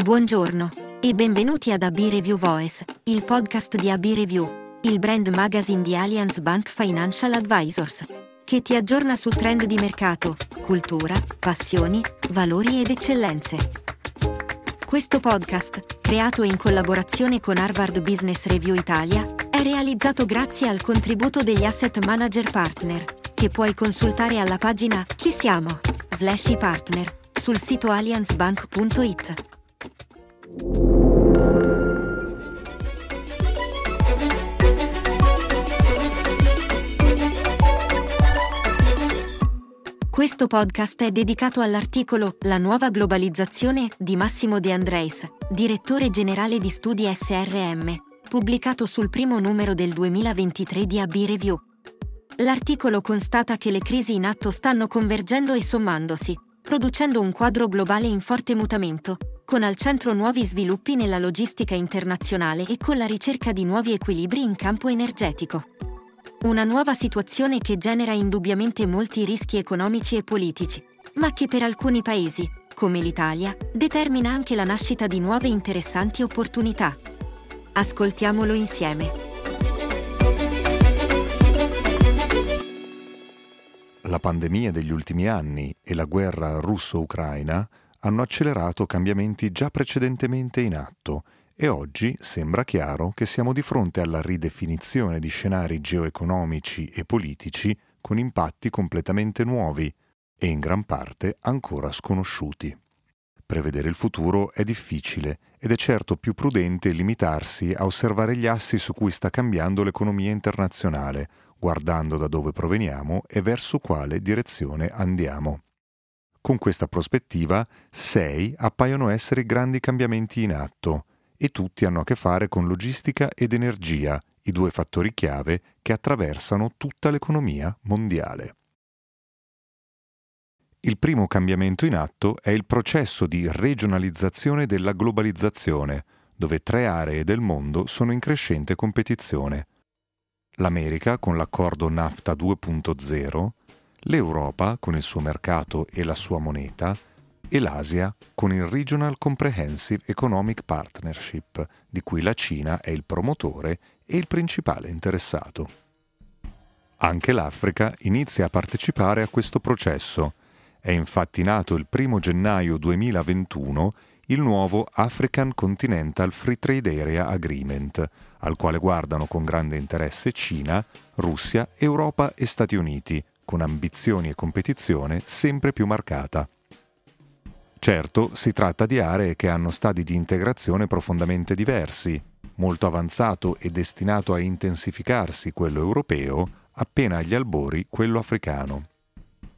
Buongiorno e benvenuti ad AB Review Voice, il podcast di AB Review, il brand magazine di Allianz Bank Financial Advisors, che ti aggiorna su trend di mercato, cultura, passioni, valori ed eccellenze. Questo podcast, creato in collaborazione con Harvard Business Review Italia, è realizzato grazie al contributo degli asset manager partner, che puoi consultare alla pagina Chi siamo? slash partner sul sito allianzbank.it. Questo podcast è dedicato all'articolo La nuova globalizzazione di Massimo De Andreis, direttore generale di studi SRM, pubblicato sul primo numero del 2023 di AB Review. L'articolo constata che le crisi in atto stanno convergendo e sommandosi, producendo un quadro globale in forte mutamento, con al centro nuovi sviluppi nella logistica internazionale e con la ricerca di nuovi equilibri in campo energetico. Una nuova situazione che genera indubbiamente molti rischi economici e politici, ma che per alcuni paesi, come l'Italia, determina anche la nascita di nuove interessanti opportunità. Ascoltiamolo insieme. La pandemia degli ultimi anni e la guerra russo-ucraina hanno accelerato cambiamenti già precedentemente in atto e oggi sembra chiaro che siamo di fronte alla ridefinizione di scenari geoeconomici e politici con impatti completamente nuovi e in gran parte ancora sconosciuti. Prevedere il futuro è difficile ed è certo più prudente limitarsi a osservare gli assi su cui sta cambiando l'economia internazionale, guardando da dove proveniamo e verso quale direzione andiamo. Con questa prospettiva, sei appaiono essere grandi cambiamenti in atto, e tutti hanno a che fare con logistica ed energia, i due fattori chiave che attraversano tutta l'economia mondiale. Il primo cambiamento in atto è il processo di regionalizzazione della globalizzazione, dove tre aree del mondo sono in crescente competizione. L'America con l'accordo NAFTA 2.0, l'Europa con il suo mercato e la sua moneta, e l'Asia con il Regional Comprehensive Economic Partnership, di cui la Cina è il promotore e il principale interessato. Anche l'Africa inizia a partecipare a questo processo. È infatti nato il 1 gennaio 2021 il nuovo African Continental Free Trade Area Agreement, al quale guardano con grande interesse Cina, Russia, Europa e Stati Uniti, con ambizioni e competizione sempre più marcata. Certo, si tratta di aree che hanno stadi di integrazione profondamente diversi, molto avanzato e destinato a intensificarsi quello europeo, appena agli albori quello africano.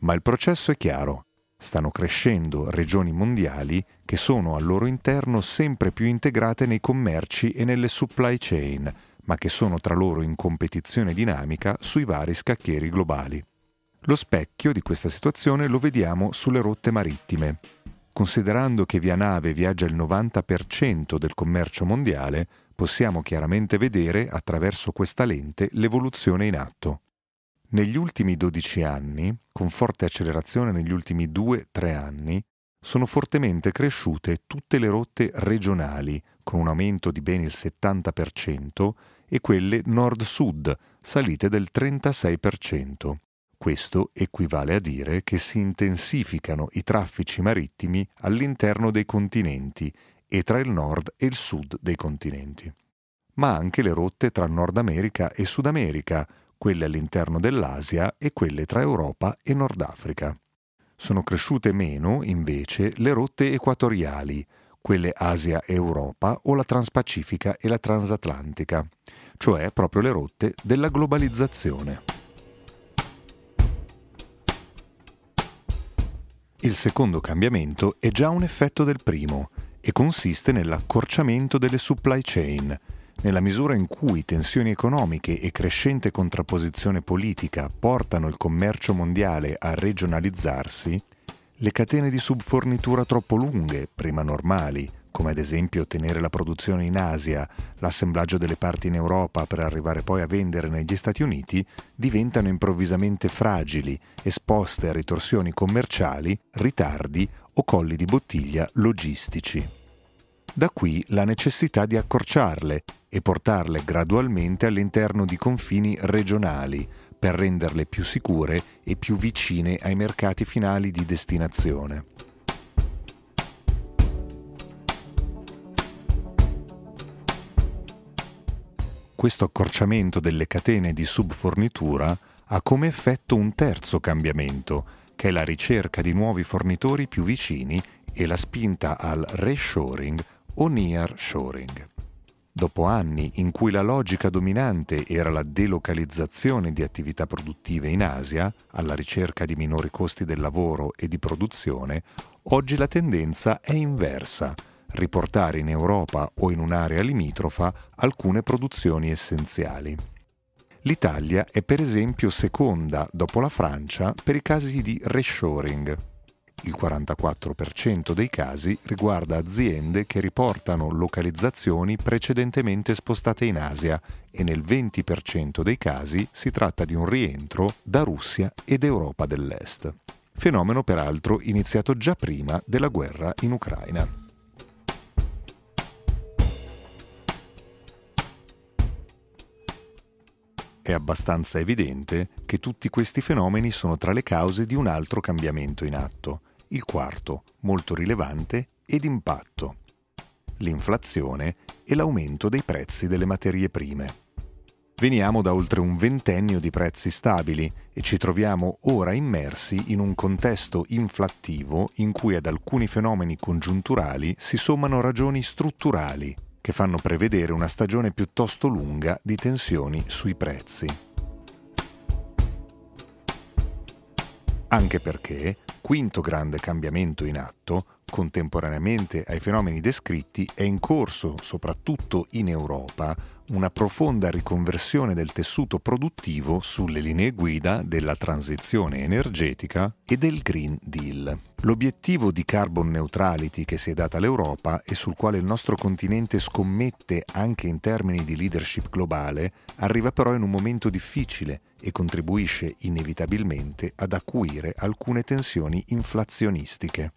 Ma il processo è chiaro. Stanno crescendo regioni mondiali che sono al loro interno sempre più integrate nei commerci e nelle supply chain, ma che sono tra loro in competizione dinamica sui vari scacchieri globali. Lo specchio di questa situazione lo vediamo sulle rotte marittime. Considerando che via nave viaggia il 90% del commercio mondiale, possiamo chiaramente vedere attraverso questa lente l'evoluzione in atto. Negli ultimi 12 anni, con forte accelerazione negli ultimi 2-3 anni, sono fortemente cresciute tutte le rotte regionali, con un aumento di ben il 70%, e quelle nord-sud, salite del 36%. Questo equivale a dire che si intensificano i traffici marittimi all'interno dei continenti e tra il nord e il sud dei continenti. Ma anche le rotte tra Nord America e Sud America, quelle all'interno dell'Asia e quelle tra Europa e Nord Africa. Sono cresciute meno, invece, le rotte equatoriali, quelle Asia-Europa o la Transpacifica e la Transatlantica, cioè proprio le rotte della globalizzazione. Il secondo cambiamento è già un effetto del primo e consiste nell'accorciamento delle supply chain. Nella misura in cui tensioni economiche e crescente contrapposizione politica portano il commercio mondiale a regionalizzarsi, le catene di subfornitura troppo lunghe, prima normali, come ad esempio tenere la produzione in Asia, l'assemblaggio delle parti in Europa per arrivare poi a vendere negli Stati Uniti, diventano improvvisamente fragili, esposte a ritorsioni commerciali, ritardi o colli di bottiglia logistici. Da qui la necessità di accorciarle e portarle gradualmente all'interno di confini regionali per renderle più sicure e più vicine ai mercati finali di destinazione. Questo accorciamento delle catene di subfornitura ha come effetto un terzo cambiamento, che è la ricerca di nuovi fornitori più vicini e la spinta al reshoring o near shoring. Dopo anni in cui la logica dominante era la delocalizzazione di attività produttive in Asia, alla ricerca di minori costi del lavoro e di produzione, oggi la tendenza è inversa, riportare in Europa o in un'area limitrofa alcune produzioni essenziali. L'Italia è per esempio seconda dopo la Francia per i casi di reshoring, il 44% dei casi riguarda aziende che riportano localizzazioni precedentemente spostate in Asia e nel 20% dei casi si tratta di un rientro da Russia ed Europa dell'Est. Fenomeno peraltro iniziato già prima della guerra in Ucraina. È abbastanza evidente che tutti questi fenomeni sono tra le cause di un altro cambiamento in atto, il quarto, molto rilevante ed impatto, l'inflazione e l'aumento dei prezzi delle materie prime. Veniamo da oltre un ventennio di prezzi stabili e ci troviamo ora immersi in un contesto inflattivo in cui ad alcuni fenomeni congiunturali si sommano ragioni strutturali che fanno prevedere una stagione piuttosto lunga di tensioni sui prezzi. Anche perché quinto grande cambiamento in atto, contemporaneamente ai fenomeni descritti, è in corso, soprattutto in Europa, una profonda riconversione del tessuto produttivo sulle linee guida della transizione energetica e del Green Deal. L'obiettivo di carbon neutrality che si è data l'Europa e sul quale il nostro continente scommette anche in termini di leadership globale arriva però in un momento difficile e contribuisce inevitabilmente ad acuire alcune tensioni inflazionistiche.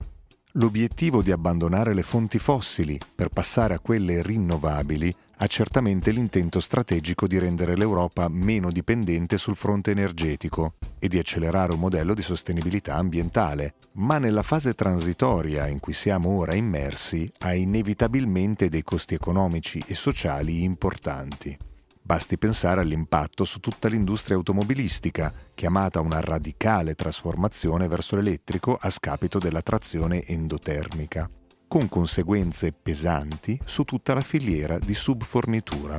L'obiettivo di abbandonare le fonti fossili per passare a quelle rinnovabili ha certamente l'intento strategico di rendere l'Europa meno dipendente sul fronte energetico e di accelerare un modello di sostenibilità ambientale, ma nella fase transitoria in cui siamo ora immersi ha inevitabilmente dei costi economici e sociali importanti. Basti pensare all'impatto su tutta l'industria automobilistica, chiamata una radicale trasformazione verso l'elettrico a scapito della trazione endotermica, con conseguenze pesanti su tutta la filiera di subfornitura.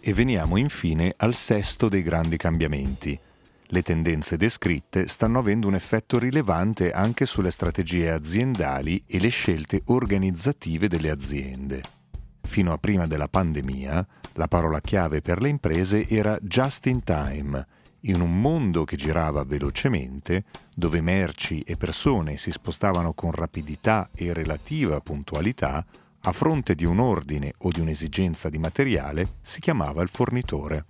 E veniamo infine al sesto dei grandi cambiamenti, le tendenze descritte stanno avendo un effetto rilevante anche sulle strategie aziendali e le scelte organizzative delle aziende. Fino a prima della pandemia, la parola chiave per le imprese era just in time. In un mondo che girava velocemente, dove merci e persone si spostavano con rapidità e relativa puntualità, a fronte di un ordine o di un'esigenza di materiale, si chiamava il fornitore.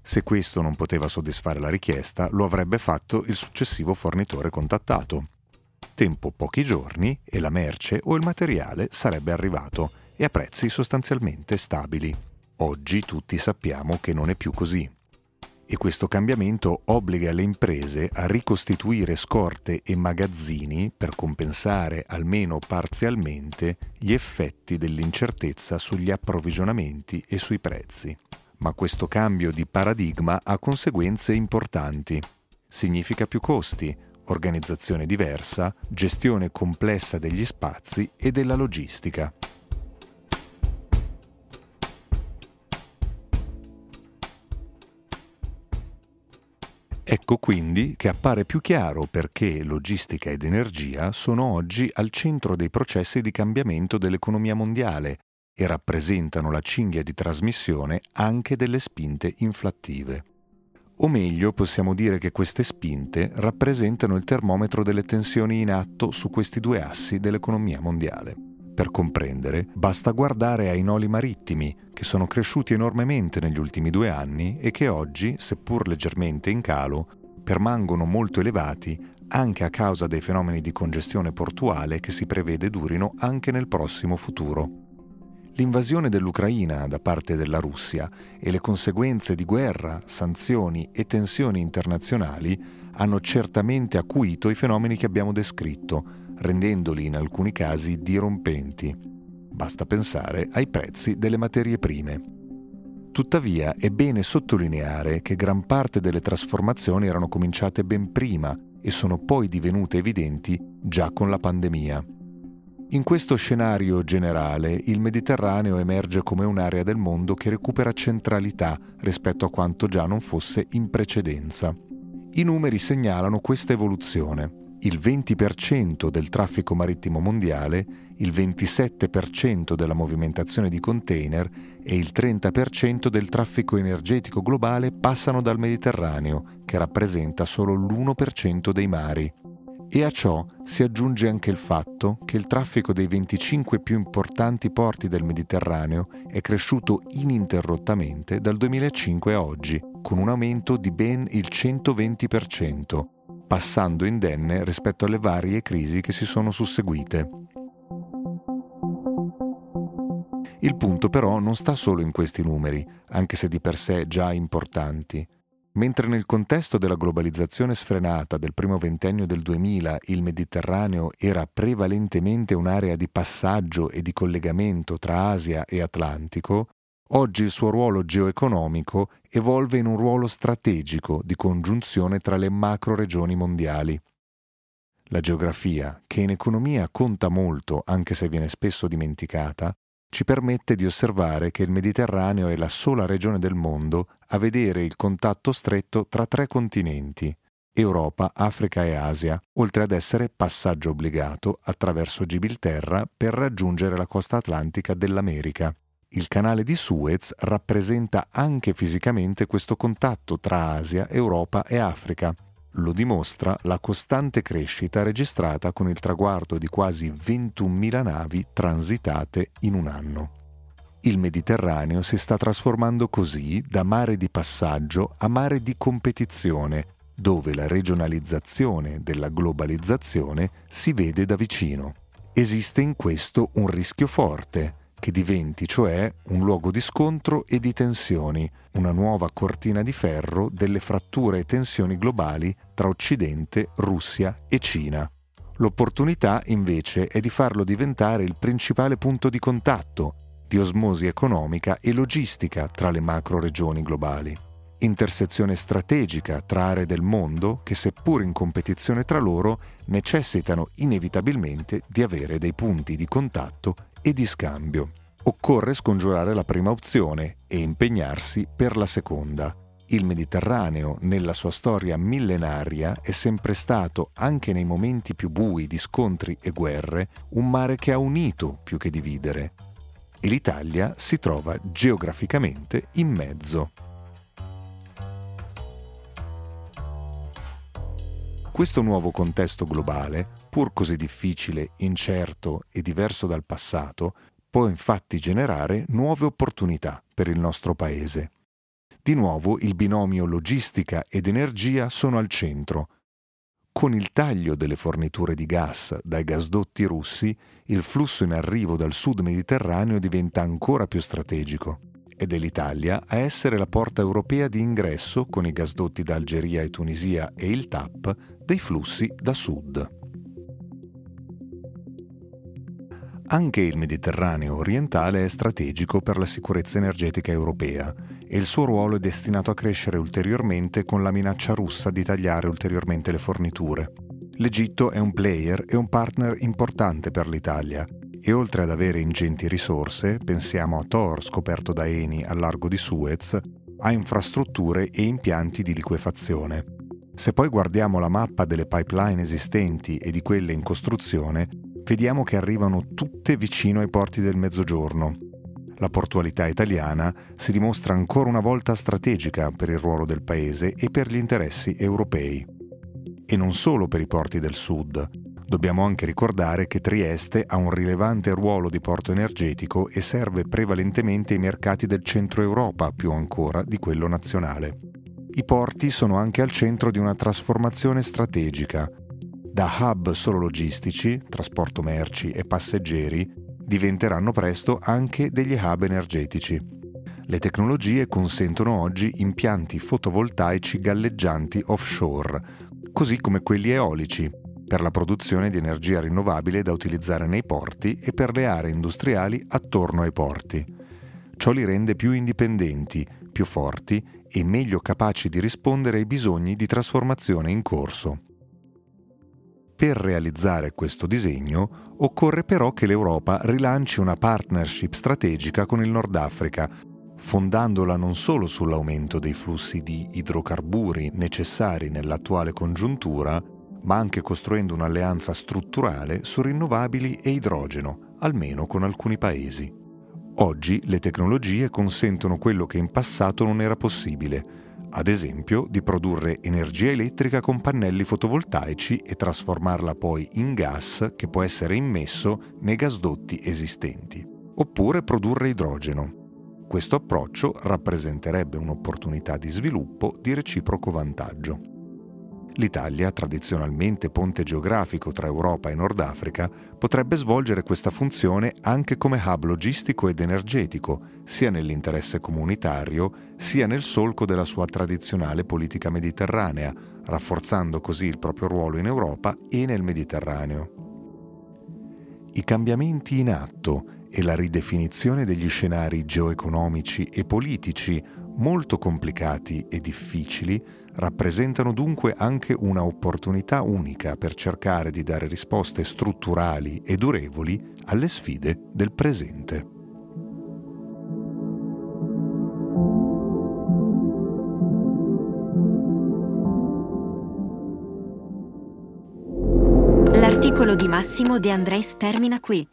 Se questo non poteva soddisfare la richiesta, lo avrebbe fatto il successivo fornitore contattato. Tempo pochi giorni e la merce o il materiale sarebbe arrivato e a prezzi sostanzialmente stabili. Oggi tutti sappiamo che non è più così. E questo cambiamento obbliga le imprese a ricostituire scorte e magazzini per compensare almeno parzialmente gli effetti dell'incertezza sugli approvvigionamenti e sui prezzi ma questo cambio di paradigma ha conseguenze importanti. Significa più costi, organizzazione diversa, gestione complessa degli spazi e della logistica. Ecco quindi che appare più chiaro perché logistica ed energia sono oggi al centro dei processi di cambiamento dell'economia mondiale e rappresentano la cinghia di trasmissione anche delle spinte inflattive. O meglio, possiamo dire che queste spinte rappresentano il termometro delle tensioni in atto su questi due assi dell'economia mondiale. Per comprendere, basta guardare ai noli marittimi, che sono cresciuti enormemente negli ultimi due anni e che oggi, seppur leggermente in calo, permangono molto elevati anche a causa dei fenomeni di congestione portuale che si prevede durino anche nel prossimo futuro. L'invasione dell'Ucraina da parte della Russia e le conseguenze di guerra, sanzioni e tensioni internazionali hanno certamente acuito i fenomeni che abbiamo descritto, rendendoli in alcuni casi dirompenti. Basta pensare ai prezzi delle materie prime. Tuttavia è bene sottolineare che gran parte delle trasformazioni erano cominciate ben prima e sono poi divenute evidenti già con la pandemia. In questo scenario generale il Mediterraneo emerge come un'area del mondo che recupera centralità rispetto a quanto già non fosse in precedenza. I numeri segnalano questa evoluzione. Il 20% del traffico marittimo mondiale, il 27% della movimentazione di container e il 30% del traffico energetico globale passano dal Mediterraneo, che rappresenta solo l'1% dei mari. E a ciò si aggiunge anche il fatto che il traffico dei 25 più importanti porti del Mediterraneo è cresciuto ininterrottamente dal 2005 a oggi, con un aumento di ben il 120%, passando indenne rispetto alle varie crisi che si sono susseguite. Il punto però non sta solo in questi numeri, anche se di per sé già importanti. Mentre nel contesto della globalizzazione sfrenata del primo ventennio del 2000 il Mediterraneo era prevalentemente un'area di passaggio e di collegamento tra Asia e Atlantico, oggi il suo ruolo geoeconomico evolve in un ruolo strategico di congiunzione tra le macro regioni mondiali. La geografia, che in economia conta molto anche se viene spesso dimenticata, ci permette di osservare che il Mediterraneo è la sola regione del mondo a vedere il contatto stretto tra tre continenti, Europa, Africa e Asia, oltre ad essere passaggio obbligato attraverso Gibilterra per raggiungere la costa atlantica dell'America. Il canale di Suez rappresenta anche fisicamente questo contatto tra Asia, Europa e Africa, lo dimostra la costante crescita registrata con il traguardo di quasi 21.000 navi transitate in un anno. Il Mediterraneo si sta trasformando così da mare di passaggio a mare di competizione, dove la regionalizzazione della globalizzazione si vede da vicino. Esiste in questo un rischio forte, che diventi cioè un luogo di scontro e di tensioni, una nuova cortina di ferro delle fratture e tensioni globali tra Occidente, Russia e Cina. L'opportunità invece è di farlo diventare il principale punto di contatto, di osmosi economica e logistica tra le macro regioni globali. Intersezione strategica tra aree del mondo che seppur in competizione tra loro necessitano inevitabilmente di avere dei punti di contatto e di scambio. Occorre scongiurare la prima opzione e impegnarsi per la seconda. Il Mediterraneo, nella sua storia millenaria, è sempre stato, anche nei momenti più bui di scontri e guerre, un mare che ha unito più che dividere. E l'Italia si trova geograficamente in mezzo. Questo nuovo contesto globale, pur così difficile, incerto e diverso dal passato, può infatti generare nuove opportunità per il nostro Paese. Di nuovo il binomio logistica ed energia sono al centro. Con il taglio delle forniture di gas dai gasdotti russi, il flusso in arrivo dal sud Mediterraneo diventa ancora più strategico ed è l'Italia a essere la porta europea di ingresso con i gasdotti da Algeria e Tunisia e il TAP dei flussi da sud. Anche il Mediterraneo orientale è strategico per la sicurezza energetica europea e il suo ruolo è destinato a crescere ulteriormente con la minaccia russa di tagliare ulteriormente le forniture. L'Egitto è un player e un partner importante per l'Italia e oltre ad avere ingenti risorse, pensiamo a Thor scoperto da Eni al largo di Suez, ha infrastrutture e impianti di liquefazione. Se poi guardiamo la mappa delle pipeline esistenti e di quelle in costruzione, vediamo che arrivano tutte vicino ai porti del Mezzogiorno. La portualità italiana si dimostra ancora una volta strategica per il ruolo del Paese e per gli interessi europei. E non solo per i porti del sud, Dobbiamo anche ricordare che Trieste ha un rilevante ruolo di porto energetico e serve prevalentemente i mercati del centro Europa più ancora di quello nazionale. I porti sono anche al centro di una trasformazione strategica. Da hub solo logistici, trasporto merci e passeggeri, diventeranno presto anche degli hub energetici. Le tecnologie consentono oggi impianti fotovoltaici galleggianti offshore, così come quelli eolici, per la produzione di energia rinnovabile da utilizzare nei porti e per le aree industriali attorno ai porti. Ciò li rende più indipendenti, più forti e meglio capaci di rispondere ai bisogni di trasformazione in corso. Per realizzare questo disegno occorre però che l'Europa rilanci una partnership strategica con il Nord Africa, fondandola non solo sull'aumento dei flussi di idrocarburi necessari nell'attuale congiuntura, ma anche costruendo un'alleanza strutturale su rinnovabili e idrogeno, almeno con alcuni paesi. Oggi le tecnologie consentono quello che in passato non era possibile, ad esempio di produrre energia elettrica con pannelli fotovoltaici e trasformarla poi in gas che può essere immesso nei gasdotti esistenti, oppure produrre idrogeno. Questo approccio rappresenterebbe un'opportunità di sviluppo di reciproco vantaggio. L'Italia, tradizionalmente ponte geografico tra Europa e Nord Africa, potrebbe svolgere questa funzione anche come hub logistico ed energetico, sia nell'interesse comunitario, sia nel solco della sua tradizionale politica mediterranea, rafforzando così il proprio ruolo in Europa e nel Mediterraneo. I cambiamenti in atto e la ridefinizione degli scenari geoeconomici e politici molto complicati e difficili rappresentano dunque anche una opportunità unica per cercare di dare risposte strutturali e durevoli alle sfide del presente. L'articolo di Massimo De Andres termina qui.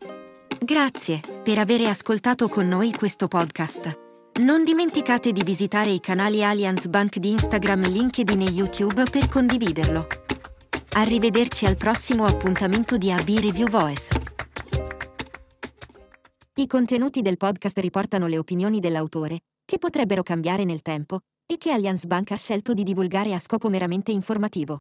Grazie per avere ascoltato con noi questo podcast. Non dimenticate di visitare i canali Allianz Bank di Instagram, LinkedIn e YouTube per condividerlo. Arrivederci al prossimo appuntamento di AB Review Voice. I contenuti del podcast riportano le opinioni dell'autore, che potrebbero cambiare nel tempo, e che Allianz Bank ha scelto di divulgare a scopo meramente informativo.